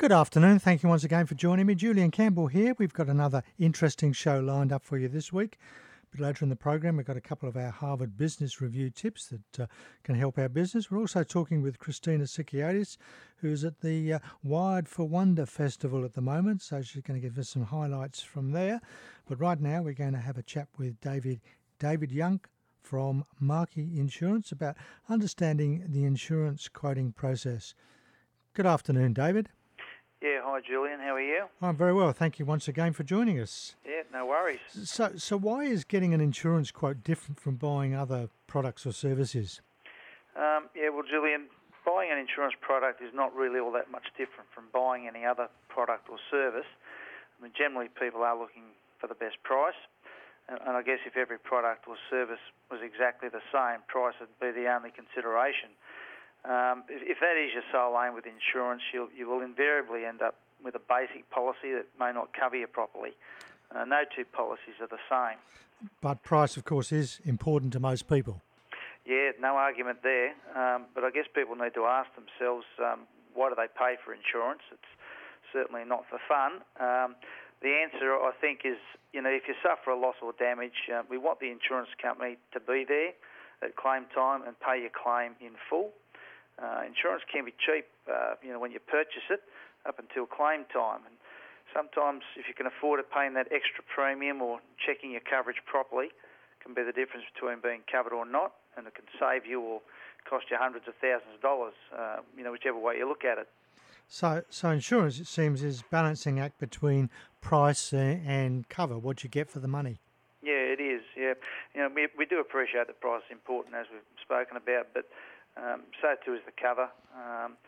Good afternoon. Thank you once again for joining me. Julian Campbell here. We've got another interesting show lined up for you this week. A bit later in the program, we've got a couple of our Harvard Business Review tips that uh, can help our business. We're also talking with Christina Sykiotis, who's at the uh, Wired for Wonder Festival at the moment, so she's going to give us some highlights from there. But right now, we're going to have a chat with David David Young from Markey Insurance about understanding the insurance quoting process. Good afternoon, David. Yeah, hi Julian, how are you? I'm very well. Thank you once again for joining us. Yeah, no worries. So, so why is getting an insurance quote different from buying other products or services? Um, yeah, well, Julian, buying an insurance product is not really all that much different from buying any other product or service. I mean, generally people are looking for the best price, and, and I guess if every product or service was exactly the same, price would be the only consideration. Um, if, if, that is your sole aim with insurance, you'll, you will invariably end up with a basic policy that may not cover you properly. Uh, no two policies are the same. But price, of course, is important to most people. Yeah, no argument there. Um, but I guess people need to ask themselves um, why do they pay for insurance? It's certainly not for fun. Um, the answer, I think, is you know if you suffer a loss or damage, uh, we want the insurance company to be there at claim time and pay your claim in full. Uh, insurance can be cheap, uh, you know, when you purchase it up until claim time. And sometimes, if you can afford it, paying that extra premium or checking your coverage properly can be the difference between being covered or not, and it can save you or cost you hundreds of thousands of dollars, uh, you know, whichever way you look at it. So, so insurance, it seems, is balancing act between price and cover, what you get for the money. Yeah, it is. Yeah, you know, we, we do appreciate that price is important, as we've spoken about, but um, so too is the cover. Um,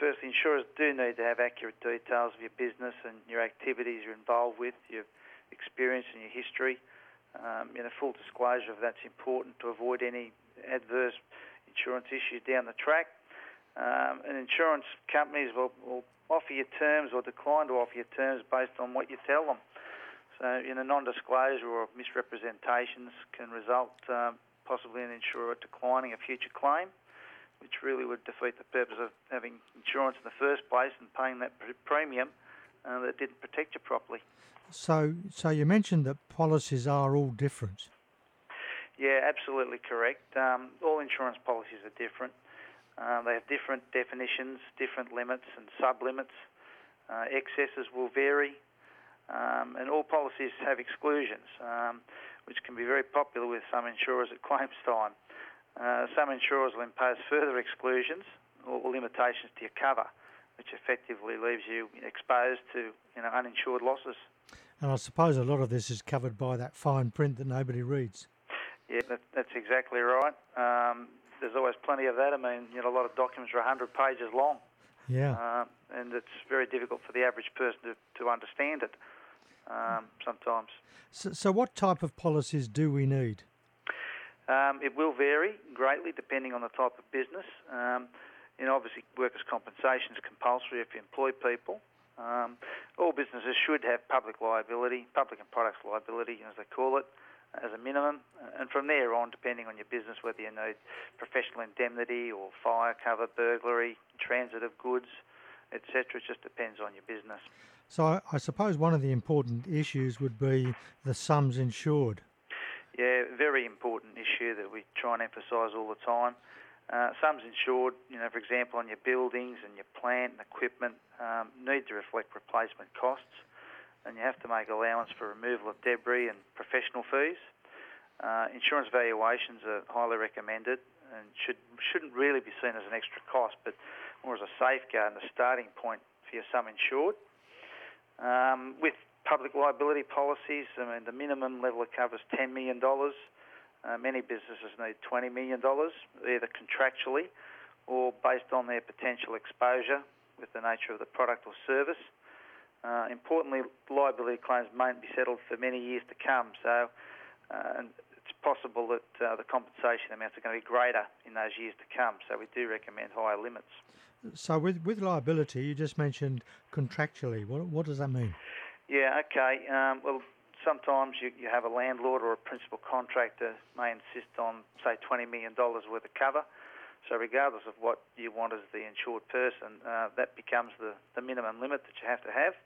first, insurers do need to have accurate details of your business and your activities you're involved with, your experience and your history. Um, you know, full disclosure of that's important to avoid any adverse insurance issues down the track. Um, and insurance companies will, will offer you terms or decline to offer you terms based on what you tell them. So, you know, non-disclosure or misrepresentations can result um, possibly in an insurer declining a future claim which really would defeat the purpose of having insurance in the first place and paying that premium uh, that didn't protect you properly. So, so you mentioned that policies are all different. Yeah, absolutely correct. Um, all insurance policies are different. Uh, they have different definitions, different limits and sub-limits. Uh, excesses will vary, um, and all policies have exclusions, um, which can be very popular with some insurers at claims time. Uh, some insurers will impose further exclusions or, limitations to your cover, which effectively leaves you exposed to you know uninsured losses. And I suppose a lot of this is covered by that fine print that nobody reads. Yeah, that, that's exactly right. Um, there's always plenty of that. I mean, you know, a lot of documents are 100 pages long. Yeah. Uh, and it's very difficult for the average person to, to understand it um, sometimes. So, so, what type of policies do we need? Um, it will vary greatly depending on the type of business. Um, you know, obviously, workers' compensation is compulsory if you employ people. Um, all businesses should have public liability, public and products liability, as they call it, as a minimum. And from there on, depending on your business, whether you need professional indemnity or fire cover, burglary, transit of goods, etc., it just depends on your business. So I suppose one of the important issues would be the sums insured. Yeah, very important issue that we try and emphasise all the time. Uh, sums insured, you know, for example, on your buildings and your plant and equipment um, need to reflect replacement costs, and you have to make allowance for removal of debris and professional fees. Uh, insurance valuations are highly recommended and should shouldn't really be seen as an extra cost, but more as a safeguard and a starting point for your sum insured. Um, with public liability policies, I mean, the minimum level of cover is $10 million. Uh, many businesses need $20 million, either contractually or based on their potential exposure with the nature of the product or service. Uh, importantly, liability claims may not be settled for many years to come, so uh, it's possible that uh, the compensation amounts are going to be greater in those years to come, so we do recommend higher limits. So, with, with liability, you just mentioned contractually. What, what does that mean? Yeah, okay. Um, well, sometimes you, you have a landlord or a principal contractor may insist on, say, $20 million worth of cover. So regardless of what you want as the insured person, uh, that becomes the, the minimum limit that you have to have.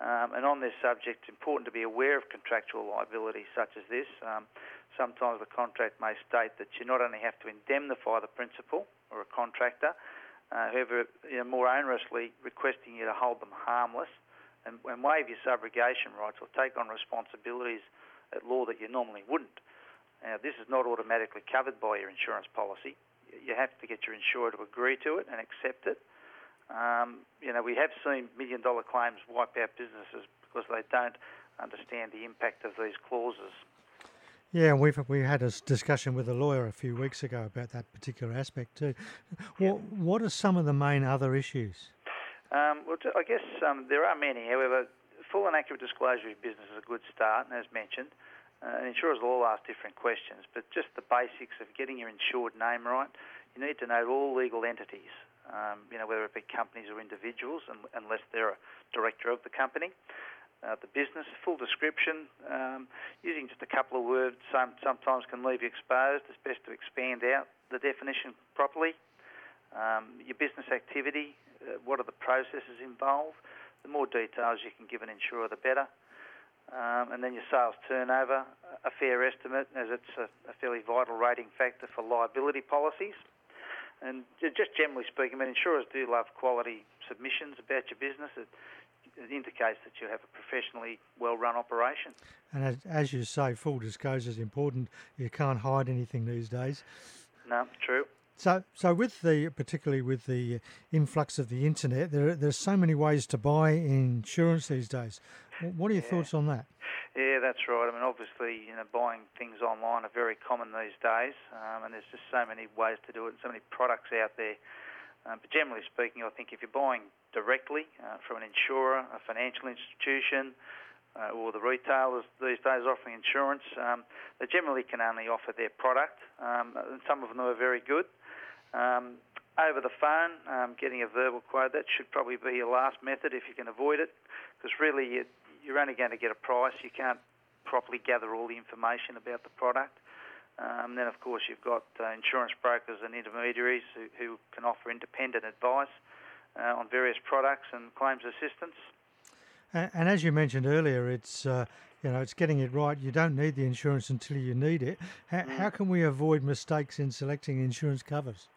Um, and on this subject, it's important to be aware of contractual liability such as this. Um, sometimes the contract may state that you not only have to indemnify the principal or a contractor, uh, however, you know, more onerously requesting you to hold them harmless and, and waive your subrogation rights or take on responsibilities at law that you normally wouldn't. Now, this is not automatically covered by your insurance policy. You have to get your insurer to agree to it and accept it. Um, you know, we have seen million dollar claims wipe out businesses because they don't understand the impact of these clauses. Yeah, we've we had a discussion with a lawyer a few weeks ago about that particular aspect too. What, what are some of the main other issues? Um, well, I guess um, there are many. However, full and accurate disclosure of business is a good start, and as mentioned, uh, insurers will all ask different questions, but just the basics of getting your insured name right, you need to know all legal entities um, you know, whether it be companies or individuals, unless they're a director of the company. Uh, the business, full description, um, using just a couple of words some, sometimes can leave you exposed. It's best to expand out the definition properly. Um, your business activity, uh, what are the processes involved? The more details you can give an insurer, the better. Um, and then your sales turnover, a fair estimate, as it's a, a fairly vital rating factor for liability policies. And just generally speaking, I mean, insurers do love quality submissions about your business. It, it indicates that you have a professionally well-run operation. And as, as you say, full disclosure is important. You can't hide anything these days. No, true. So, so with the particularly with the influx of the internet, there there's so many ways to buy insurance these days. What are your yeah. thoughts on that? Yeah, that's right. I mean, obviously, you know, buying things online are very common these days, um, and there's just so many ways to do it, and so many products out there. Um, but generally speaking, I think if you're buying directly uh, from an insurer, a financial institution, uh, or the retailers these days offering insurance, um, they generally can only offer their product, um, and some of them are very good. Um, over the phone, um, getting a verbal quote, that should probably be your last method if you can avoid it, because really you, you're only going to get a price. You can't properly gather all the information about the product. Um, then, of course, you've got uh, insurance brokers and intermediaries who, who can offer independent advice uh, on various products and claims assistance. And, as you mentioned earlier, it's uh, you know it's getting it right. You don't need the insurance until you need it. How, mm. how can we avoid mistakes in selecting insurance covers?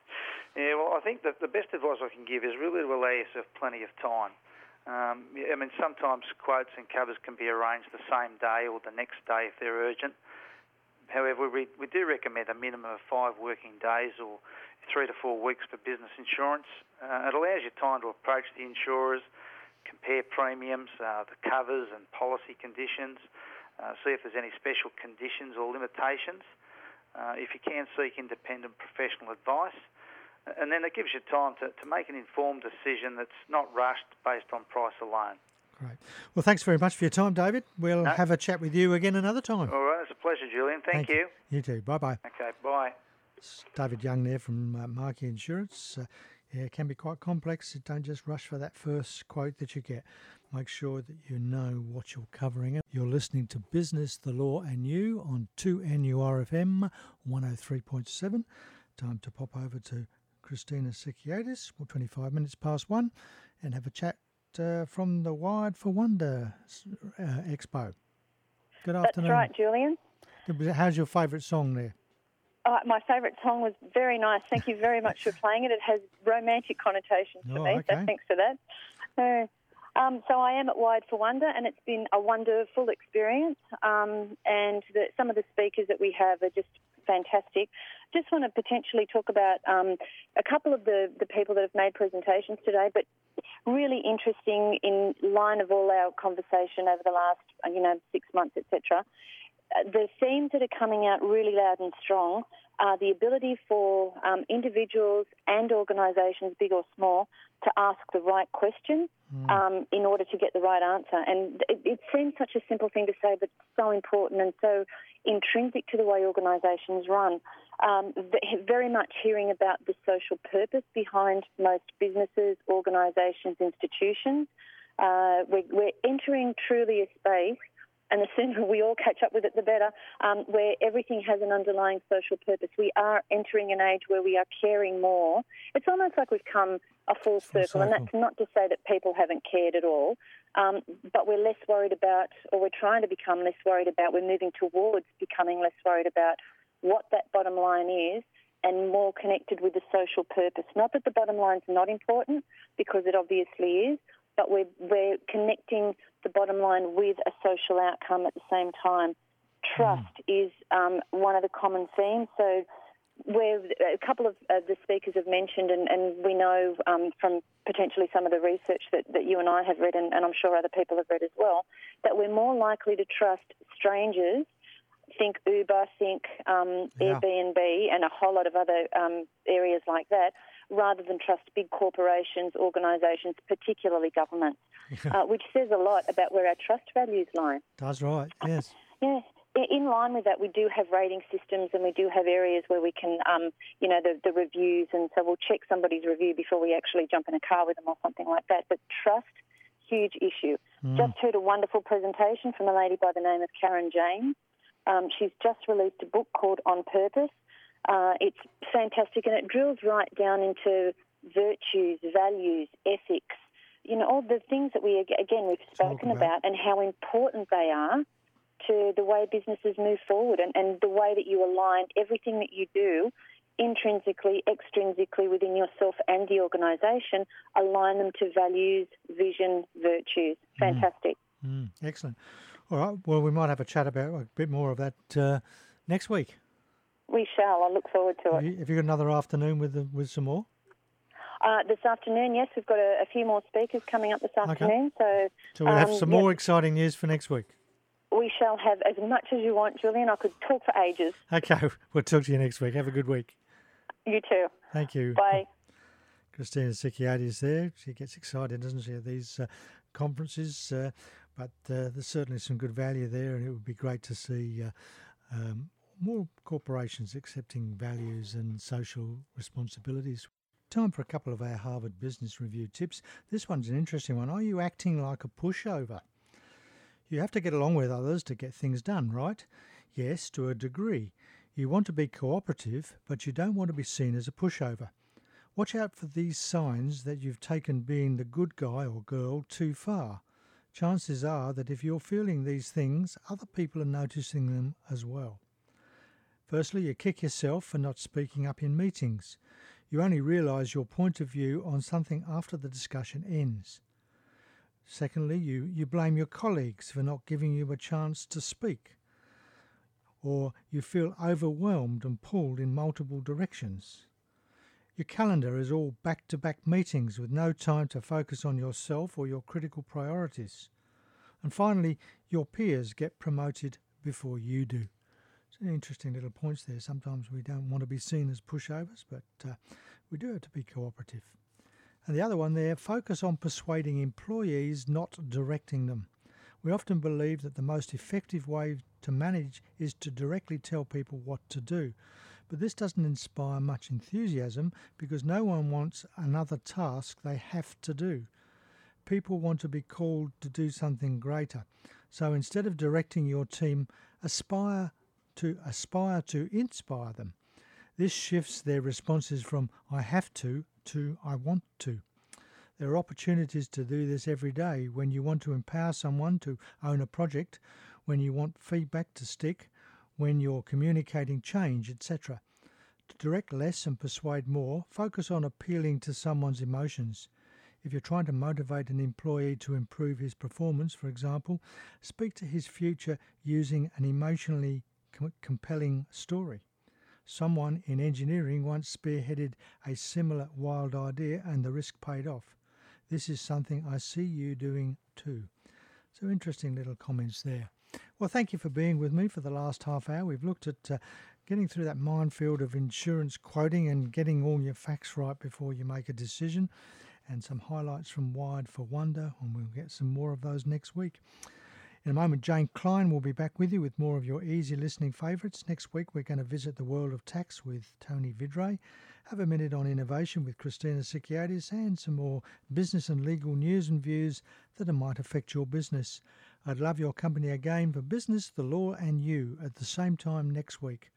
Yeah, well, I think that the best advice I can give is really to allow yourself plenty of time. Um, I mean, sometimes quotes and covers can be arranged the same day or the next day if they're urgent. However, we, we do recommend a minimum of five working days or three to four weeks for business insurance. Uh, it allows you time to approach the insurers, compare premiums, uh, the covers and policy conditions, uh, see if there's any special conditions or limitations. Uh, if you can, seek independent professional advice and then it gives you time to, to make an informed decision that's not rushed based on price alone. Great. Well, thanks very much for your time, David. We'll no. have a chat with you again another time. All right, it's a pleasure, Julian. Thank, Thank you. you. You too. Bye bye. Okay, bye. It's David Young there from uh, Markey Insurance. Uh, yeah, it can be quite complex. Don't just rush for that first quote that you get. Make sure that you know what you're covering. You're listening to Business, the Law and You on 2NURFM 103.7. Time to pop over to Christina Sykiotis, well, 25 minutes past one, and have a chat uh, from the Wired for Wonder uh, Expo. Good afternoon. That's right, Julian. How's your favourite song there? Uh, my favourite song was very nice. Thank you very much for playing it. It has romantic connotations for oh, me, okay. so thanks for that. Uh, um, so I am at Wired for Wonder, and it's been a wonderful experience. Um, and the, some of the speakers that we have are just fantastic. Just want to potentially talk about um, a couple of the, the people that have made presentations today, but really interesting in line of all our conversation over the last, you know, six months, etc. The themes that are coming out really loud and strong are the ability for um, individuals and organisations, big or small, to ask the right question mm. um, in order to get the right answer. And it, it, seems such a simple thing to say, but so important and so intrinsic to the way organisations run. Um, very much hearing about the social purpose behind most businesses, organisations, institutions. Uh, we're, we're entering truly a space and the sooner we all catch up with it, the better, um, where everything has an underlying social purpose. We are entering an age where we are caring more. It's almost like we've come a full, circle, circle, and that's not to say that people haven't cared at all, um, but we're less worried about, or we're trying to become less worried about, we're moving towards becoming less worried about what that bottom line is and more connected with the social purpose. Not that the bottom line's not important, because it obviously is, but we're, we're connecting the bottom line with a social outcome at the same time. Trust mm. is um, one of the common themes. So, where a couple of uh, the speakers have mentioned, and, and we know um, from potentially some of the research that, that you and I have read, and, and, I'm sure other people have read as well, that we're more likely to trust strangers. Think Uber, think um, yeah. Airbnb, and a whole lot of other um, areas like that, rather than trust big corporations, organisations, particularly governments, uh, which says a lot about where our trust values lie. Does right, yes. Yeah. In line with that, we do have rating systems and we do have areas where we can, um, you know, the, the reviews. And so we'll check somebody's review before we actually jump in a car with them or something like that. But trust, huge issue. Mm. Just heard a wonderful presentation from a lady by the name of Karen James. Um, she's just released a book called On Purpose. Uh, it's fantastic and it drills right down into virtues, values, ethics, you know, all the things that we, again, we've spoken about. about and how important they are to the way businesses move forward and, and the way that you align everything that you do intrinsically, extrinsically within yourself and the organisation, align them to values, vision, virtues. Mm. Fantastic. Mm. Mm. Excellent. All right. Well, we might have a chat about a bit more of that uh, next week. We shall. I look forward to it. Have you got another afternoon with with some more? Uh, this afternoon, yes, we've got a, a, few more speakers coming up this afternoon. Okay. So, so we'll have um, some more exciting news for next week. We shall have as much as you want, Julian. I could talk for ages. Okay, we'll talk to you next week. Have a good week. You too. Thank you. Bye. Christina Sykiotis there. She gets excited, doesn't she, at these uh, conferences? Uh, but uh, there's certainly some good value there, and it would be great to see uh, um, more corporations accepting values and social responsibilities. Time for a couple of our Harvard Business Review tips. This one's an interesting one. Are you acting like a pushover? You have to get along with others to get things done, right? Yes, to a degree. You want to be cooperative, but you don't want to be seen as a pushover. Watch out for these signs that you've taken being the good guy or girl too far. Chances are that if you're feeling these things, other people are noticing them as well. Firstly, you kick yourself for not speaking up in meetings. You only realise your point of view on something after the discussion ends. Secondly, you, you blame your colleagues for not giving you a chance to speak. Or you feel overwhelmed and pulled in multiple directions. Your calendar is all back to back meetings with no time to focus on yourself or your critical priorities. And finally, your peers get promoted before you do interesting little points there. Sometimes we don't want to be seen as pushovers, but uh, we do have to be cooperative. And the other one there focus on persuading employees, not directing them. We often believe that the most effective way to manage is to directly tell people what to do. But this doesn't inspire much enthusiasm because no one wants another task they have to do. People want to be called to do something greater. So instead of directing your team, aspire to aspire to inspire them. This shifts their responses from I have to to I want to. There are opportunities to do this every day when you want to empower someone to own a project, when you want feedback to stick, when you're communicating change, etc. To direct less and persuade more, focus on appealing to someone's emotions. If you're trying to motivate an employee to improve his performance, for example, speak to his future using an emotionally compelling story. Someone in engineering once spearheaded a similar wild idea and the risk paid off. This is something I see you doing too. So, interesting little comments there. Well, thank you for being with me for the last half hour. We've looked at uh, getting through that minefield of insurance quoting and getting all your facts right before you make a decision, and some highlights from Wired for Wonder, and we'll get some more of those next week. In a moment, Jane Klein will be back with you with more of your easy listening favourites. Next week, we're going to visit the world of tax with Tony Vidray, have a minute on innovation with Christina Sykiotis, and some more business and legal news and views that might affect your business. I'd love your company again for business, the law, and you at the same time next week.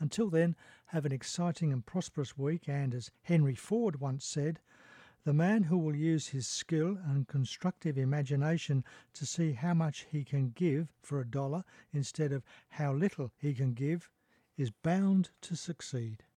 Until then, have an exciting and prosperous week, and as Henry Ford once said, the man who will use his skill and constructive imagination to see how much he can give for a dollar instead of how little he can give is bound to succeed.